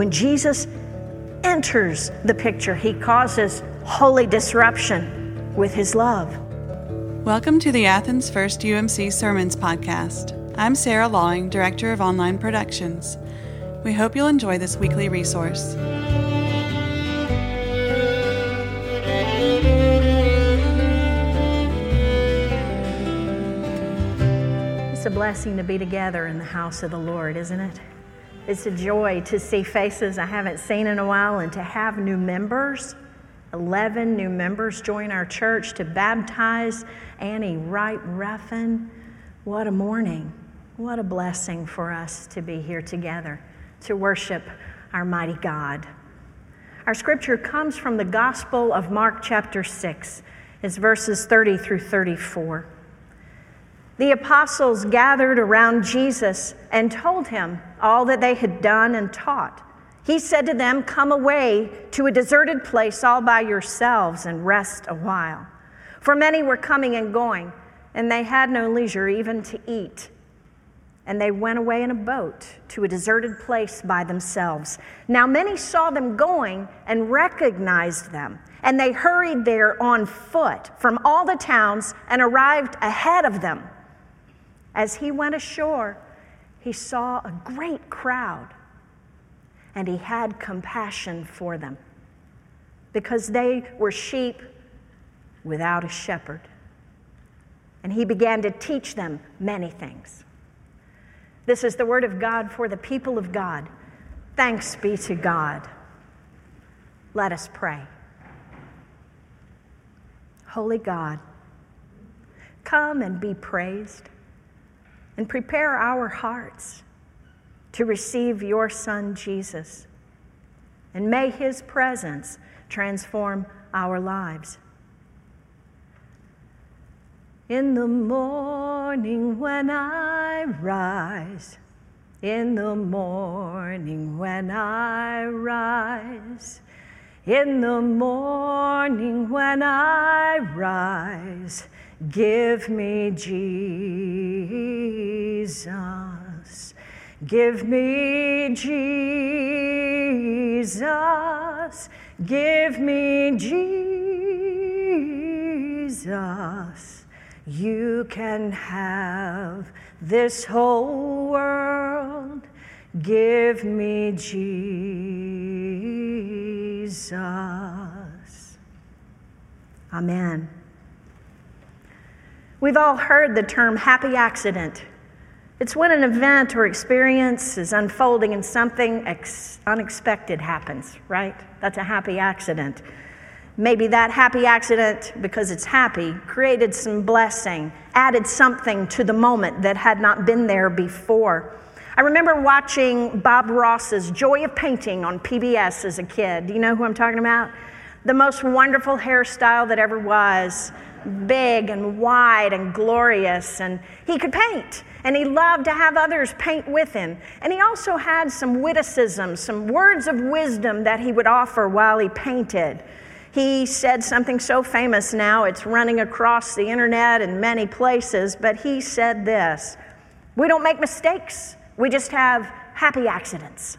When Jesus enters the picture, he causes holy disruption with his love. Welcome to the Athens First UMC Sermons podcast. I'm Sarah Lawing, Director of Online Productions. We hope you'll enjoy this weekly resource. It's a blessing to be together in the house of the Lord, isn't it? It's a joy to see faces I haven't seen in a while and to have new members. 11 new members join our church to baptize Annie Wright Ruffin. What a morning. What a blessing for us to be here together to worship our mighty God. Our scripture comes from the Gospel of Mark, chapter 6. It's verses 30 through 34 the apostles gathered around Jesus and told him all that they had done and taught. He said to them, Come away to a deserted place all by yourselves and rest a while. For many were coming and going, and they had no leisure even to eat. And they went away in a boat to a deserted place by themselves. Now many saw them going and recognized them, and they hurried there on foot from all the towns and arrived ahead of them. As he went ashore, he saw a great crowd and he had compassion for them because they were sheep without a shepherd. And he began to teach them many things. This is the word of God for the people of God. Thanks be to God. Let us pray. Holy God, come and be praised and prepare our hearts to receive your Son, Jesus. And may his presence transform our lives. In the morning when I rise, in the morning when I rise, in the morning when I rise, Give me Jesus. Give me Jesus. Give me Jesus. You can have this whole world. Give me Jesus. Amen. We've all heard the term happy accident. It's when an event or experience is unfolding and something ex- unexpected happens, right? That's a happy accident. Maybe that happy accident, because it's happy, created some blessing, added something to the moment that had not been there before. I remember watching Bob Ross's Joy of Painting on PBS as a kid. Do you know who I'm talking about? The most wonderful hairstyle that ever was big and wide and glorious, and he could paint. And he loved to have others paint with him. And he also had some witticisms, some words of wisdom that he would offer while he painted. He said something so famous now, it's running across the internet in many places, but he said this We don't make mistakes, we just have happy accidents.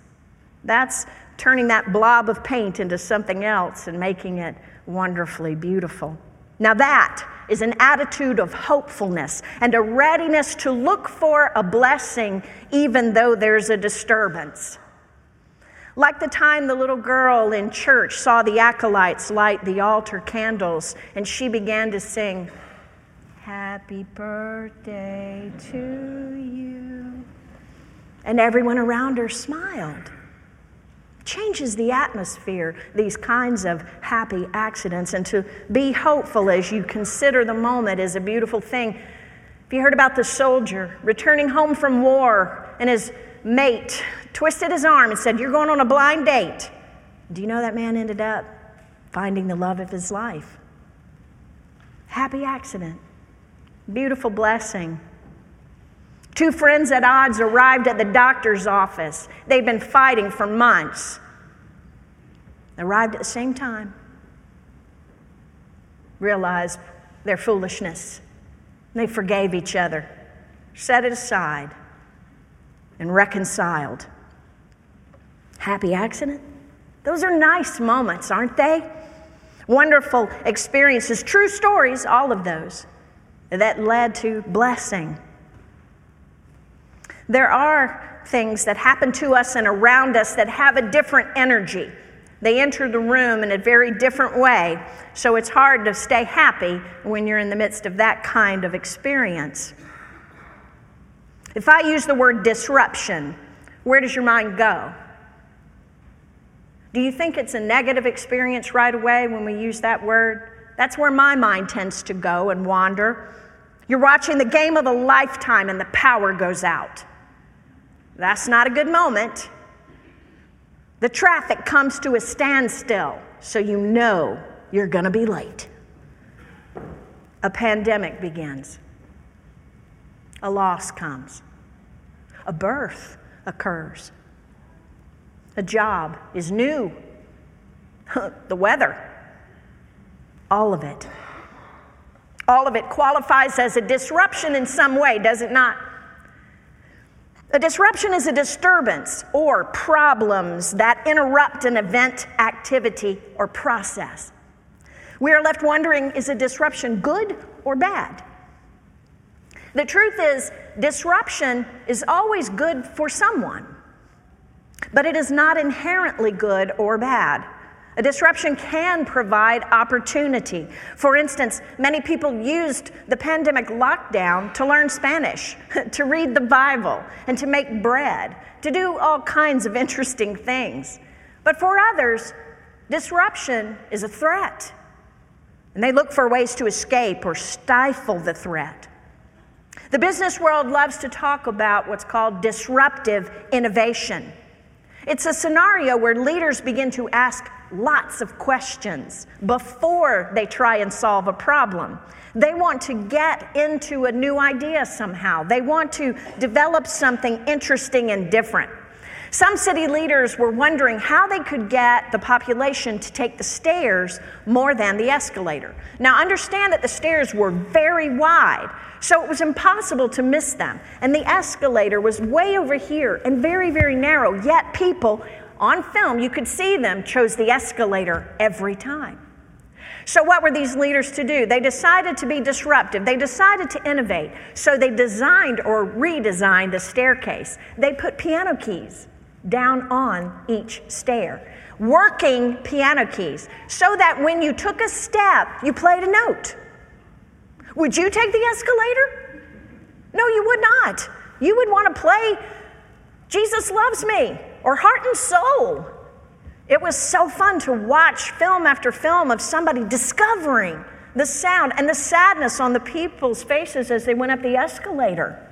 That's turning that blob of paint into something else and making it wonderfully beautiful. Now, that is an attitude of hopefulness and a readiness to look for a blessing even though there's a disturbance. Like the time the little girl in church saw the acolytes light the altar candles and she began to sing, Happy birthday to you. And everyone around her smiled changes the atmosphere, these kinds of happy accidents. And to be hopeful as you consider the moment is a beautiful thing. Have you heard about the soldier returning home from war and his mate twisted his arm and said, You're going on a blind date? Do you know that man ended up finding the love of his life? Happy accident, beautiful blessing. Two friends at odds arrived at the doctor's office. They've been fighting for months. Arrived at the same time. Realized their foolishness. They forgave each other, set it aside, and reconciled. Happy accident? Those are nice moments, aren't they? Wonderful experiences, true stories, all of those that led to blessing. There are things that happen to us and around us that have a different energy. They enter the room in a very different way, so it's hard to stay happy when you're in the midst of that kind of experience. If I use the word disruption, where does your mind go? Do you think it's a negative experience right away when we use that word? That's where my mind tends to go and wander. You're watching the game of a lifetime and the power goes out. That's not a good moment. The traffic comes to a standstill, so you know you're going to be late. A pandemic begins. A loss comes. A birth occurs. A job is new. the weather. All of it. All of it qualifies as a disruption in some way, does it not? A disruption is a disturbance or problems that interrupt an event, activity, or process. We are left wondering is a disruption good or bad? The truth is, disruption is always good for someone, but it is not inherently good or bad. A disruption can provide opportunity. For instance, many people used the pandemic lockdown to learn Spanish, to read the Bible, and to make bread, to do all kinds of interesting things. But for others, disruption is a threat, and they look for ways to escape or stifle the threat. The business world loves to talk about what's called disruptive innovation. It's a scenario where leaders begin to ask lots of questions before they try and solve a problem. They want to get into a new idea somehow. They want to develop something interesting and different. Some city leaders were wondering how they could get the population to take the stairs more than the escalator. Now, understand that the stairs were very wide, so it was impossible to miss them. And the escalator was way over here and very, very narrow, yet people on film, you could see them chose the escalator every time. So, what were these leaders to do? They decided to be disruptive. They decided to innovate. So, they designed or redesigned the staircase. They put piano keys down on each stair. Working piano keys so that when you took a step, you played a note. Would you take the escalator? No, you would not. You would want to play Jesus Loves Me or Heart and Soul. It was so fun to watch film after film of somebody discovering the sound and the sadness on the people's faces as they went up the escalator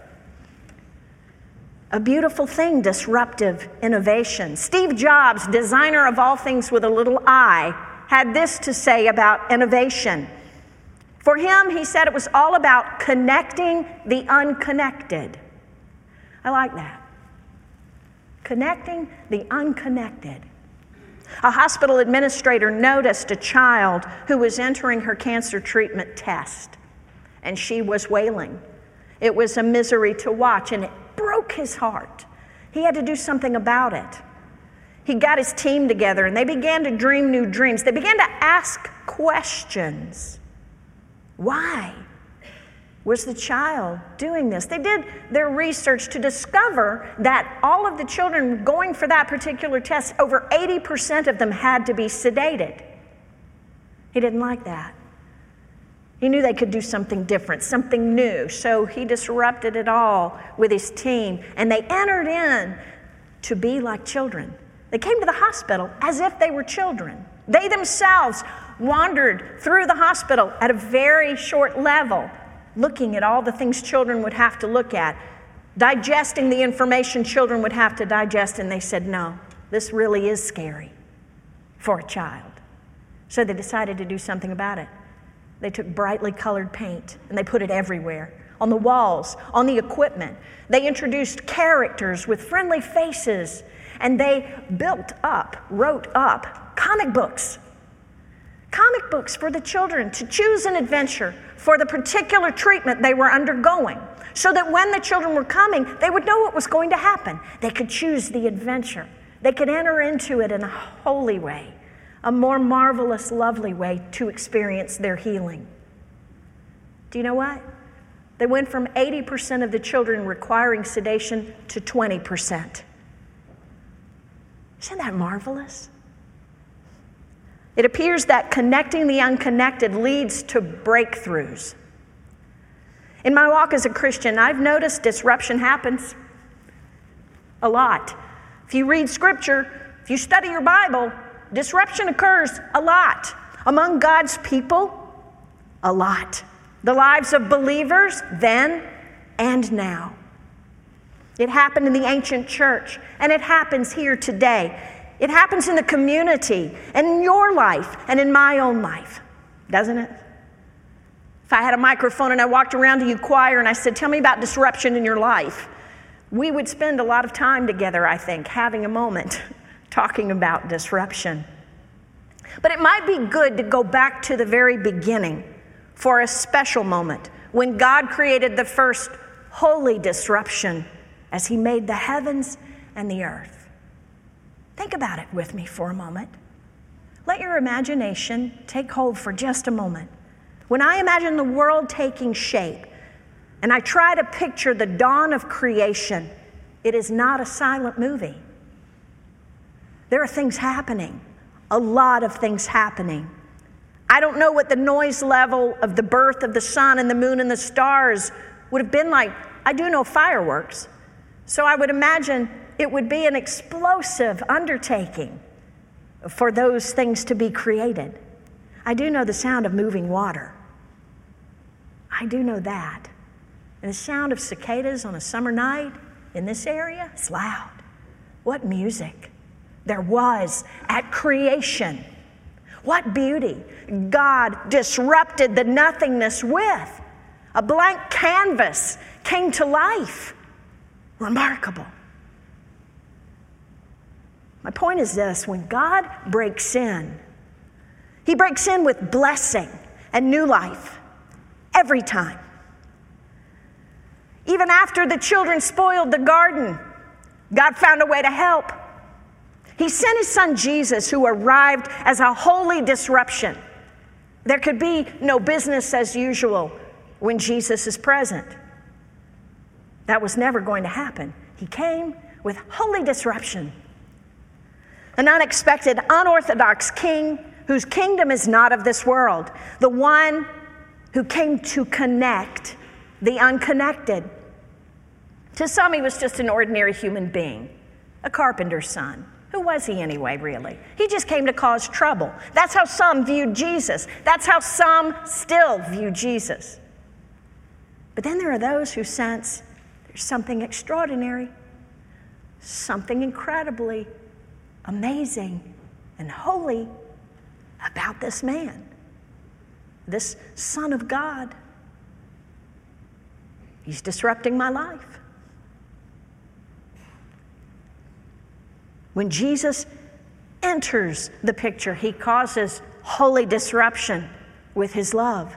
a beautiful thing, disruptive innovation. Steve Jobs, designer of all things with a little I, had this to say about innovation. For him, he said it was all about connecting the unconnected. I like that. Connecting the unconnected. A hospital administrator noticed a child who was entering her cancer treatment test, and she was wailing. It was a misery to watch, and it broke his heart. He had to do something about it. He got his team together and they began to dream new dreams. They began to ask questions. Why was the child doing this? They did their research to discover that all of the children going for that particular test, over 80% of them had to be sedated. He didn't like that. He knew they could do something different, something new. So he disrupted it all with his team, and they entered in to be like children. They came to the hospital as if they were children. They themselves wandered through the hospital at a very short level, looking at all the things children would have to look at, digesting the information children would have to digest, and they said, No, this really is scary for a child. So they decided to do something about it. They took brightly colored paint and they put it everywhere on the walls, on the equipment. They introduced characters with friendly faces and they built up, wrote up comic books. Comic books for the children to choose an adventure for the particular treatment they were undergoing so that when the children were coming, they would know what was going to happen. They could choose the adventure. They could enter into it in a holy way, a more marvelous, lovely way to experience their healing. Do you know what? They went from 80% of the children requiring sedation to 20%. Isn't that marvelous? It appears that connecting the unconnected leads to breakthroughs. In my walk as a Christian, I've noticed disruption happens a lot. If you read scripture, if you study your Bible, disruption occurs a lot. Among God's people, a lot. The lives of believers then and now. It happened in the ancient church, and it happens here today. It happens in the community, and in your life, and in my own life, doesn't it? If I had a microphone and I walked around to you choir and I said, Tell me about disruption in your life, we would spend a lot of time together, I think, having a moment talking about disruption. But it might be good to go back to the very beginning for a special moment when God created the first holy disruption as He made the heavens and the earth. Think about it with me for a moment. Let your imagination take hold for just a moment. When I imagine the world taking shape and I try to picture the dawn of creation, it is not a silent movie. There are things happening, a lot of things happening. I don't know what the noise level of the birth of the sun and the moon and the stars would have been like. I do know fireworks. So I would imagine it would be an explosive undertaking for those things to be created. I do know the sound of moving water. I do know that. And the sound of cicadas on a summer night in this area is loud. What music there was at creation. What beauty God disrupted the nothingness with. A blank canvas came to life. Remarkable. My point is this when God breaks in, He breaks in with blessing and new life every time. Even after the children spoiled the garden, God found a way to help. He sent his son Jesus, who arrived as a holy disruption. There could be no business as usual when Jesus is present. That was never going to happen. He came with holy disruption. An unexpected, unorthodox king whose kingdom is not of this world. The one who came to connect the unconnected. To some, he was just an ordinary human being, a carpenter's son. Who was he anyway, really? He just came to cause trouble. That's how some viewed Jesus. That's how some still view Jesus. But then there are those who sense there's something extraordinary, something incredibly amazing and holy about this man this Son of God. He's disrupting my life. When Jesus enters the picture, he causes holy disruption with his love.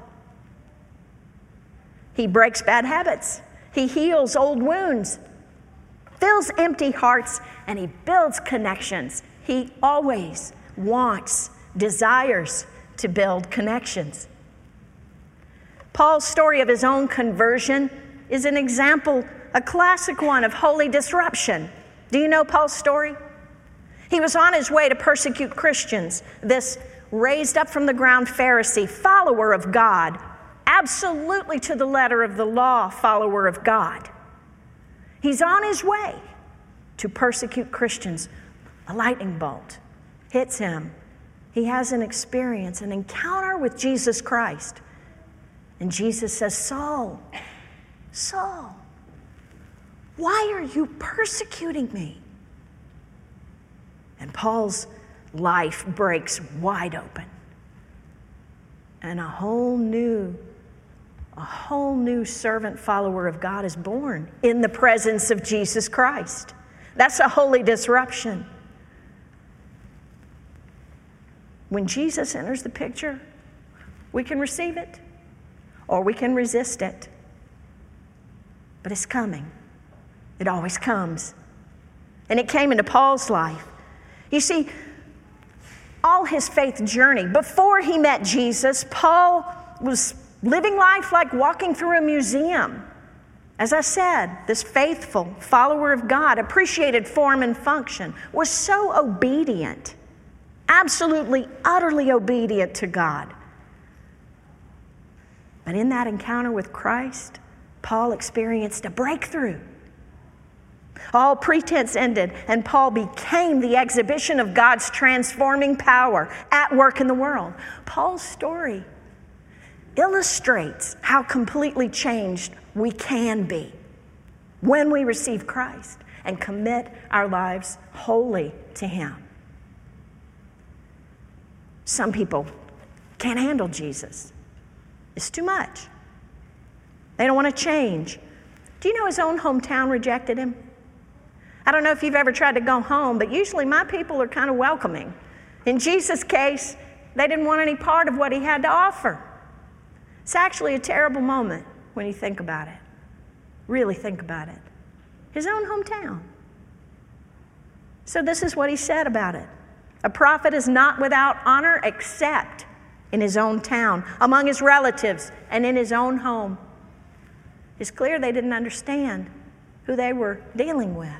He breaks bad habits, he heals old wounds, fills empty hearts, and he builds connections. He always wants, desires to build connections. Paul's story of his own conversion is an example, a classic one of holy disruption. Do you know Paul's story? He was on his way to persecute Christians, this raised up from the ground Pharisee, follower of God, absolutely to the letter of the law, follower of God. He's on his way to persecute Christians. A lightning bolt hits him. He has an experience, an encounter with Jesus Christ. And Jesus says, Saul, Saul, why are you persecuting me? And Paul's life breaks wide open. And a whole new, a whole new servant follower of God is born in the presence of Jesus Christ. That's a holy disruption. When Jesus enters the picture, we can receive it or we can resist it. But it's coming. It always comes. And it came into Paul's life. You see, all his faith journey, before he met Jesus, Paul was living life like walking through a museum. As I said, this faithful follower of God appreciated form and function, was so obedient, absolutely, utterly obedient to God. But in that encounter with Christ, Paul experienced a breakthrough. All pretense ended, and Paul became the exhibition of God's transforming power at work in the world. Paul's story illustrates how completely changed we can be when we receive Christ and commit our lives wholly to Him. Some people can't handle Jesus, it's too much. They don't want to change. Do you know his own hometown rejected him? I don't know if you've ever tried to go home, but usually my people are kind of welcoming. In Jesus' case, they didn't want any part of what he had to offer. It's actually a terrible moment when you think about it. Really think about it. His own hometown. So, this is what he said about it A prophet is not without honor except in his own town, among his relatives, and in his own home. It's clear they didn't understand who they were dealing with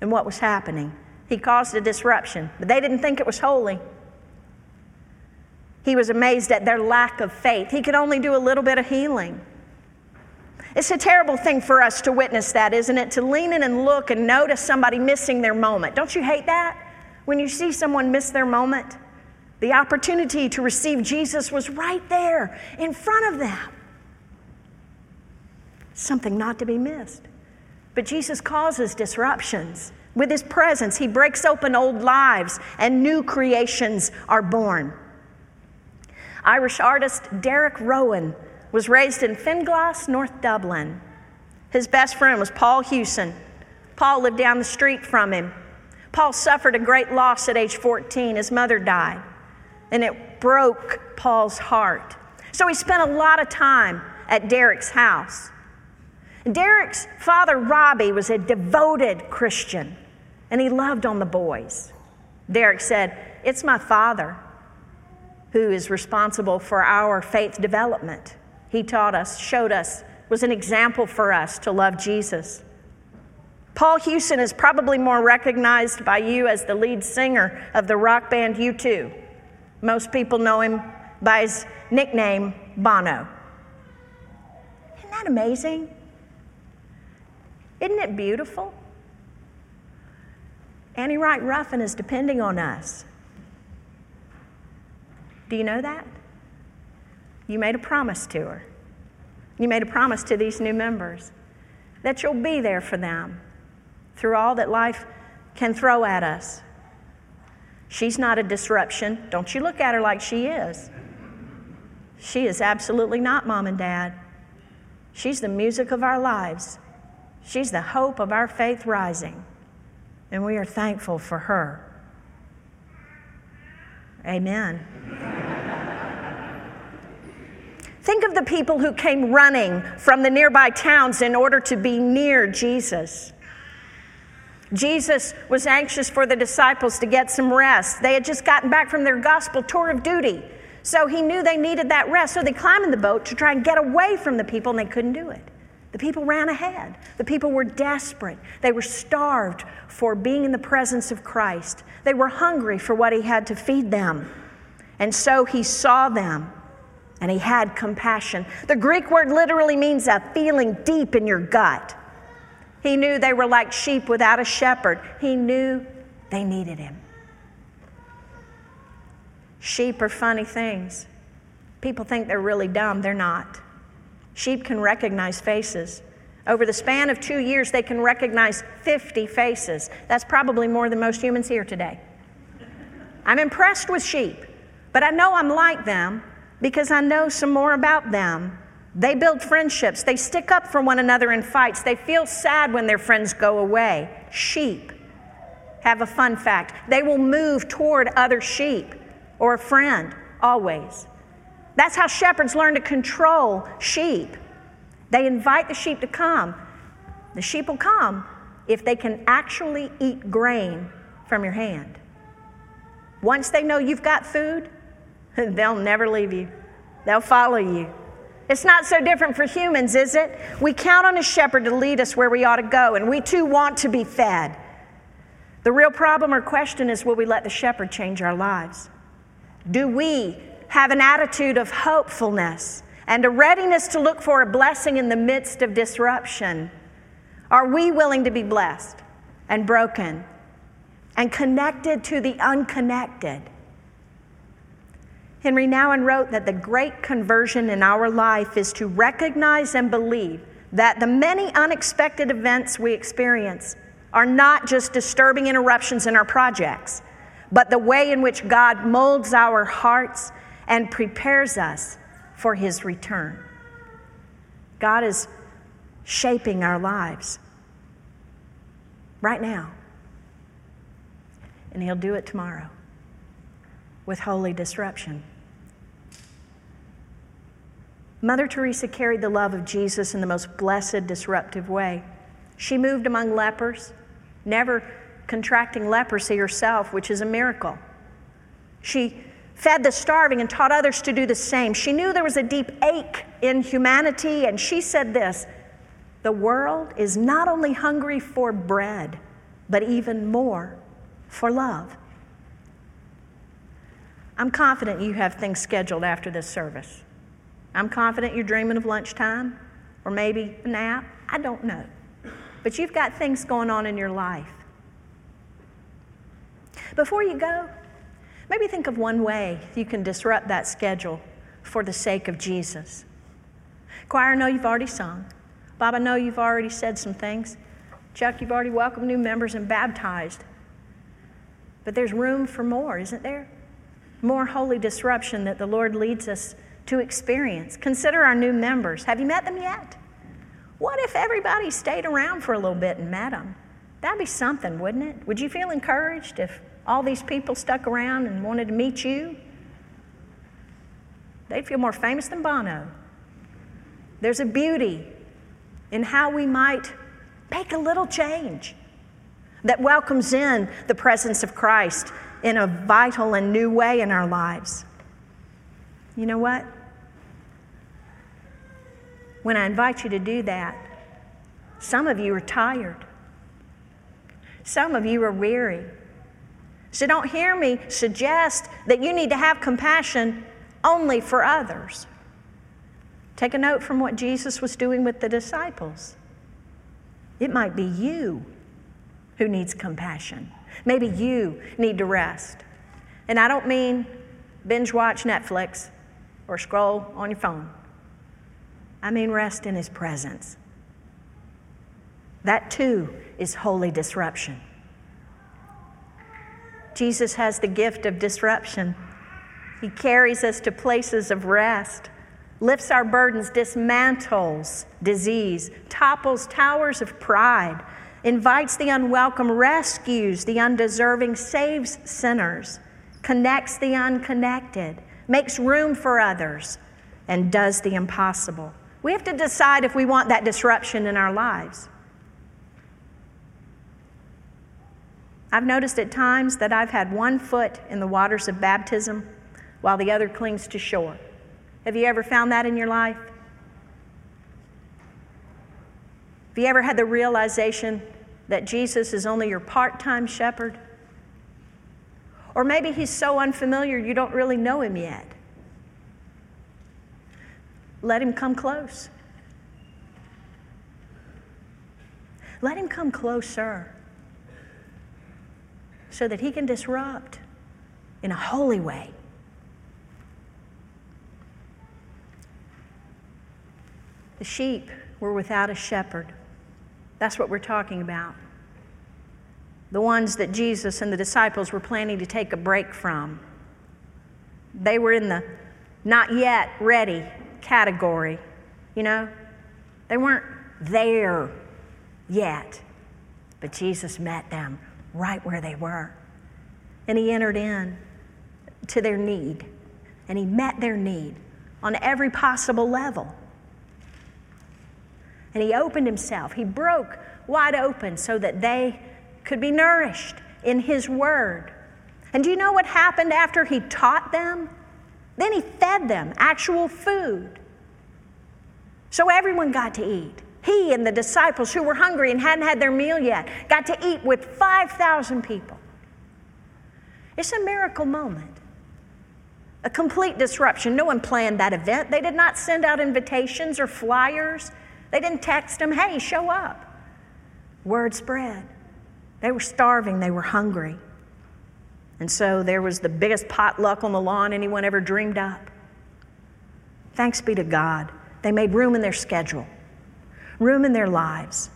and what was happening. He caused a disruption, but they didn't think it was holy. He was amazed at their lack of faith. He could only do a little bit of healing. It's a terrible thing for us to witness that, isn't it? To lean in and look and notice somebody missing their moment. Don't you hate that? When you see someone miss their moment, the opportunity to receive Jesus was right there in front of them. Something not to be missed. But Jesus causes disruptions. With his presence, he breaks open old lives and new creations are born. Irish artist Derek Rowan was raised in Finglas, North Dublin. His best friend was Paul Hewson. Paul lived down the street from him. Paul suffered a great loss at age 14. His mother died, and it broke Paul's heart. So he spent a lot of time at Derek's house. Derek's father, Robbie, was a devoted Christian, and he loved on the boys. Derek said, It's my father who is responsible for our faith development. He taught us, showed us, was an example for us to love Jesus. Paul Hewson is probably more recognized by you as the lead singer of the rock band U2. Most people know him by his nickname, Bono. Isn't that amazing? Isn't it beautiful? Annie Wright Ruffin is depending on us. Do you know that? You made a promise to her. You made a promise to these new members that you'll be there for them through all that life can throw at us. She's not a disruption. Don't you look at her like she is. She is absolutely not mom and dad. She's the music of our lives. She's the hope of our faith rising, and we are thankful for her. Amen. Think of the people who came running from the nearby towns in order to be near Jesus. Jesus was anxious for the disciples to get some rest. They had just gotten back from their gospel tour of duty. So he knew they needed that rest. So they climbed in the boat to try and get away from the people, and they couldn't do it. The people ran ahead. The people were desperate. They were starved for being in the presence of Christ. They were hungry for what He had to feed them. And so He saw them and He had compassion. The Greek word literally means a feeling deep in your gut. He knew they were like sheep without a shepherd, He knew they needed Him. Sheep are funny things. People think they're really dumb, they're not. Sheep can recognize faces. Over the span of two years, they can recognize 50 faces. That's probably more than most humans here today. I'm impressed with sheep, but I know I'm like them because I know some more about them. They build friendships, they stick up for one another in fights, they feel sad when their friends go away. Sheep have a fun fact they will move toward other sheep or a friend always. That's how shepherds learn to control sheep. They invite the sheep to come. The sheep will come if they can actually eat grain from your hand. Once they know you've got food, they'll never leave you. They'll follow you. It's not so different for humans, is it? We count on a shepherd to lead us where we ought to go, and we too want to be fed. The real problem or question is will we let the shepherd change our lives? Do we have an attitude of hopefulness and a readiness to look for a blessing in the midst of disruption? Are we willing to be blessed and broken and connected to the unconnected? Henry Nouwen wrote that the great conversion in our life is to recognize and believe that the many unexpected events we experience are not just disturbing interruptions in our projects, but the way in which God molds our hearts and prepares us for His return. God is shaping our lives right now, and He'll do it tomorrow with holy disruption. Mother Teresa carried the love of Jesus in the most blessed, disruptive way. She moved among lepers, never contracting leprosy herself, which is a miracle. She fed the starving and taught others to do the same. She knew there was a deep ache in humanity, and she said this The world is not only hungry for bread, but even more for love. I'm confident you have things scheduled after this service. I'm confident you're dreaming of lunchtime or maybe a nap. I don't know. But you've got things going on in your life. Before you go, maybe think of one way you can disrupt that schedule for the sake of Jesus. Choir, I know you've already sung. Bob, I know you've already said some things. Chuck, you've already welcomed new members and baptized. But there's room for more, isn't there? more holy disruption that the Lord leads us to experience. Consider our new members. Have you met them yet? What if everybody stayed around for a little bit and met them? That'd be something, wouldn't it? Would you feel encouraged if all these people stuck around and wanted to meet you? They'd feel more famous than Bono. There's a beauty in how we might make a little change that welcomes in the presence of Christ in a vital and new way in our lives. You know what? When I invite you to do that, some of you are tired. Some of you are weary. So don't hear me suggest that you need to have compassion only for others. Take a note from what Jesus was doing with the disciples. It might be you who needs compassion. Maybe you need to rest. And I don't mean binge watch Netflix or scroll on your phone. I mean rest in His presence. That too is holy disruption. Jesus has the gift of disruption. He carries us to places of rest, lifts our burdens, dismantles disease, topples towers of pride, invites the unwelcome, rescues the undeserving, saves sinners, connects the unconnected, makes room for others, and does the impossible. We have to decide if we want that disruption in our lives. I've noticed at times that I've had one foot in the waters of baptism while the other clings to shore. Have you ever found that in your life? Have you ever had the realization that Jesus is only your part time shepherd? Or maybe he's so unfamiliar you don't really know him yet. Let him come close. Let him come closer so that he can disrupt in a holy way. The sheep were without a shepherd. That's what we're talking about. The ones that Jesus and the disciples were planning to take a break from. They were in the not yet ready category, you know? They weren't there yet. But Jesus met them right where they were. And he entered in to their need. And he met their need on every possible level. And he opened himself. He broke wide open so that they could be nourished in his word. And do you know what happened after he taught them? Then he fed them actual food. So everyone got to eat. He and the disciples who were hungry and hadn't had their meal yet got to eat with 5,000 people. It's a miracle moment. A complete disruption. No one planned that event. They did not send out invitations or flyers. They didn't text them, hey, show up. Word spread. They were starving, they were hungry. And so there was the biggest potluck on the lawn anyone ever dreamed up. Thanks be to God. They made room in their schedule, room in their lives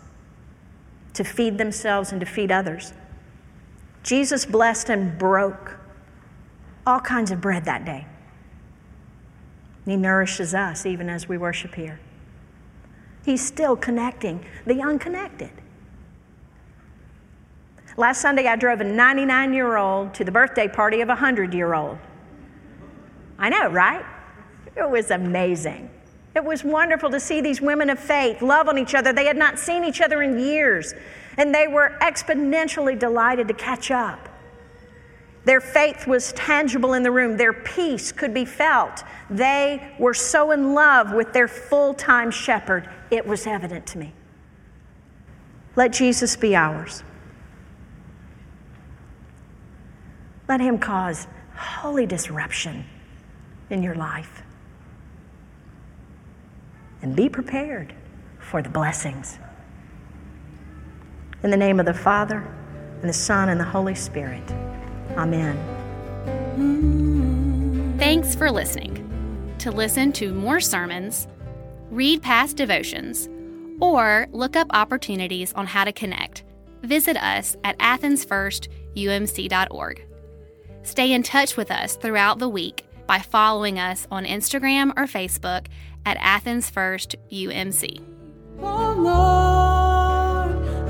to feed themselves and to feed others. Jesus blessed and broke all kinds of bread that day. He nourishes us even as we worship here. He's still connecting the unconnected. Last Sunday, I drove a 99 year old to the birthday party of a 100 year old. I know, right? It was amazing. It was wonderful to see these women of faith love on each other. They had not seen each other in years, and they were exponentially delighted to catch up. Their faith was tangible in the room. Their peace could be felt. They were so in love with their full time shepherd. It was evident to me. Let Jesus be ours. Let him cause holy disruption in your life. And be prepared for the blessings. In the name of the Father, and the Son, and the Holy Spirit. Amen. Thanks for listening. To listen to more sermons, read past devotions, or look up opportunities on how to connect, visit us at athensfirstumc.org. Stay in touch with us throughout the week by following us on Instagram or Facebook at Athens First UMC. Oh Lord,